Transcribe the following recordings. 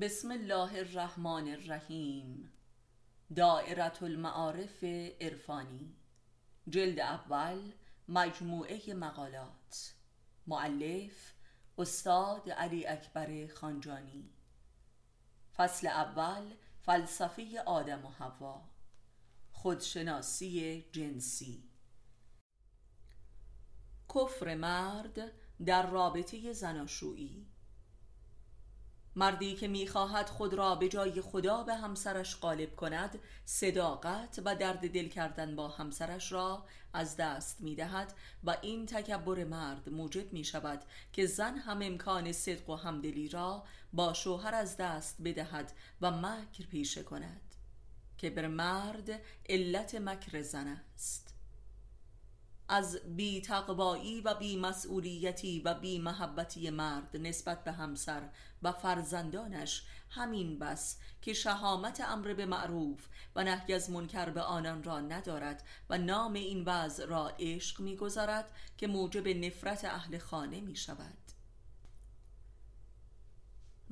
بسم الله الرحمن الرحیم. دائرة المعارف عرفانی. جلد اول مجموعه مقالات. معلف استاد علی اکبر خانجانی. فصل اول فلسفه آدم و هوا خودشناسی جنسی. کفر مرد در رابطه زناشویی. مردی که می‌خواهد خود را به جای خدا به همسرش غالب کند صداقت و درد دل کردن با همسرش را از دست می‌دهد و این تکبر مرد موجب می شود که زن هم امکان صدق و همدلی را با شوهر از دست بدهد و مکر پیشه کند که بر مرد علت مکر زن است. از بی تقوایی و بی مسئولیتی و بی محبتی مرد نسبت به همسر و فرزندانش همین بس که شهامت امر به معروف و نهی از منکر به آنان را ندارد و نام این وضع را عشق می‌گذارد که موجب نفرت اهل خانه می شود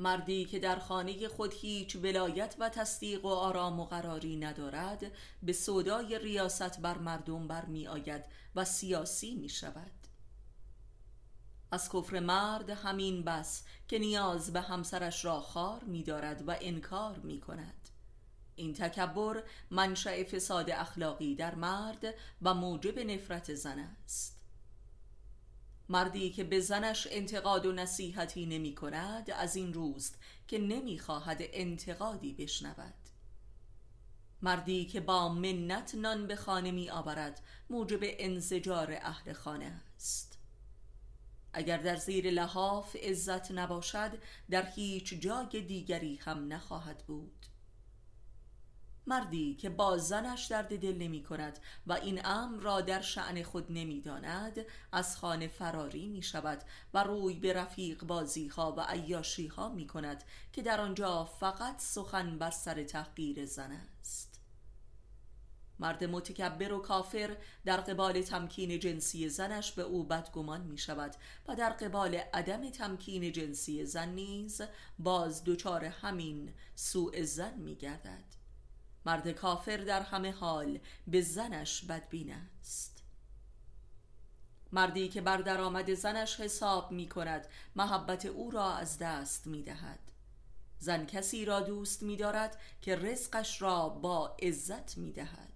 مردی که در خانه خود هیچ ولایت و تصدیق و آرام و قراری ندارد به صدای ریاست بر مردم برمی آید و سیاسی می شود از کفر مرد همین بس که نیاز به همسرش را خار می دارد و انکار می کند این تکبر منشأ فساد اخلاقی در مرد و موجب نفرت زن است. مردی که به زنش انتقاد و نصیحتی نمی کند از این روست که نمی خواهد انتقادی بشنود. مردی که با منت نان به خانه می آورد موجب انزجار اهل خانه است. اگر در زیر لحاف عزت نباشد در هیچ جای دیگری هم نخواهد بود. مردی که با زنش درد دل نمی کند و این امر را در شعن خود نمی داند از خانه فراری می شود و روی به رفیق بازی ها و عیاشی ها می کند که در آنجا فقط سخن بر سر تحقیر زن است. مرد متکبر و کافر در قبال تمکین جنسی زنش به او بدگمان می شود و در قبال عدم تمکین جنسی زن نیز باز دچار همین سوء زن می گردد. مرد کافر در همه حال به زنش بدبین است. مردی که بر درآمد زنش حساب می کند محبت او را از دست می دهد زن کسی را دوست می دارد که رزقش را با عزت می دهد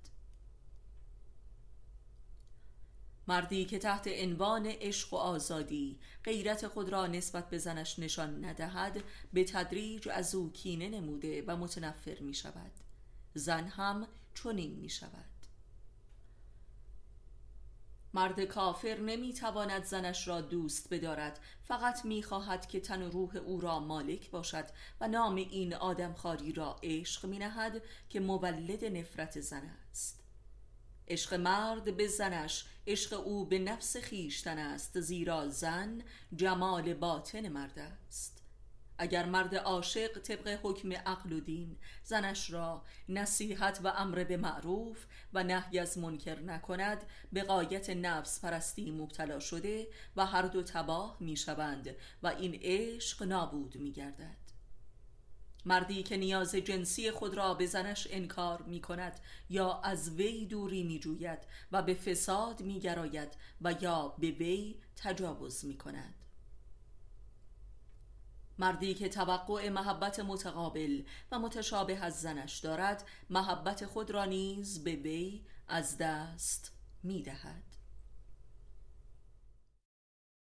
مردی که تحت عنوان عشق و آزادی غیرت خود را نسبت به زنش نشان ندهد به تدریج از او کینه نموده و متنفر می شود زن هم چنین می شود. مرد کافر نمی تواند زنش را دوست بدارد. فقط می خواهد که تن و روح او را مالک باشد و نام این آدمخواری را عشق می نهد که مولد نفرت زن است. عشق مرد به زنش عشق او به نفس خیشتن است زیرا زن جمال باطن مرد است. اگر مرد عاشق طبق حکم عقل و دین زنش را نصیحت و امر به معروف و نهی از منکر نکند به قایت نفس پرستی مبتلا شده و هر دو تباه می شوند و این عشق نابود می گردد مردی که نیاز جنسی خود را به زنش انکار می کند یا از وی دوری می جوید و به فساد می گراید و یا به وی تجاوز می کند مردی که توقع محبت متقابل و متشابه از زنش دارد محبت خود را نیز به وی از دست می دهد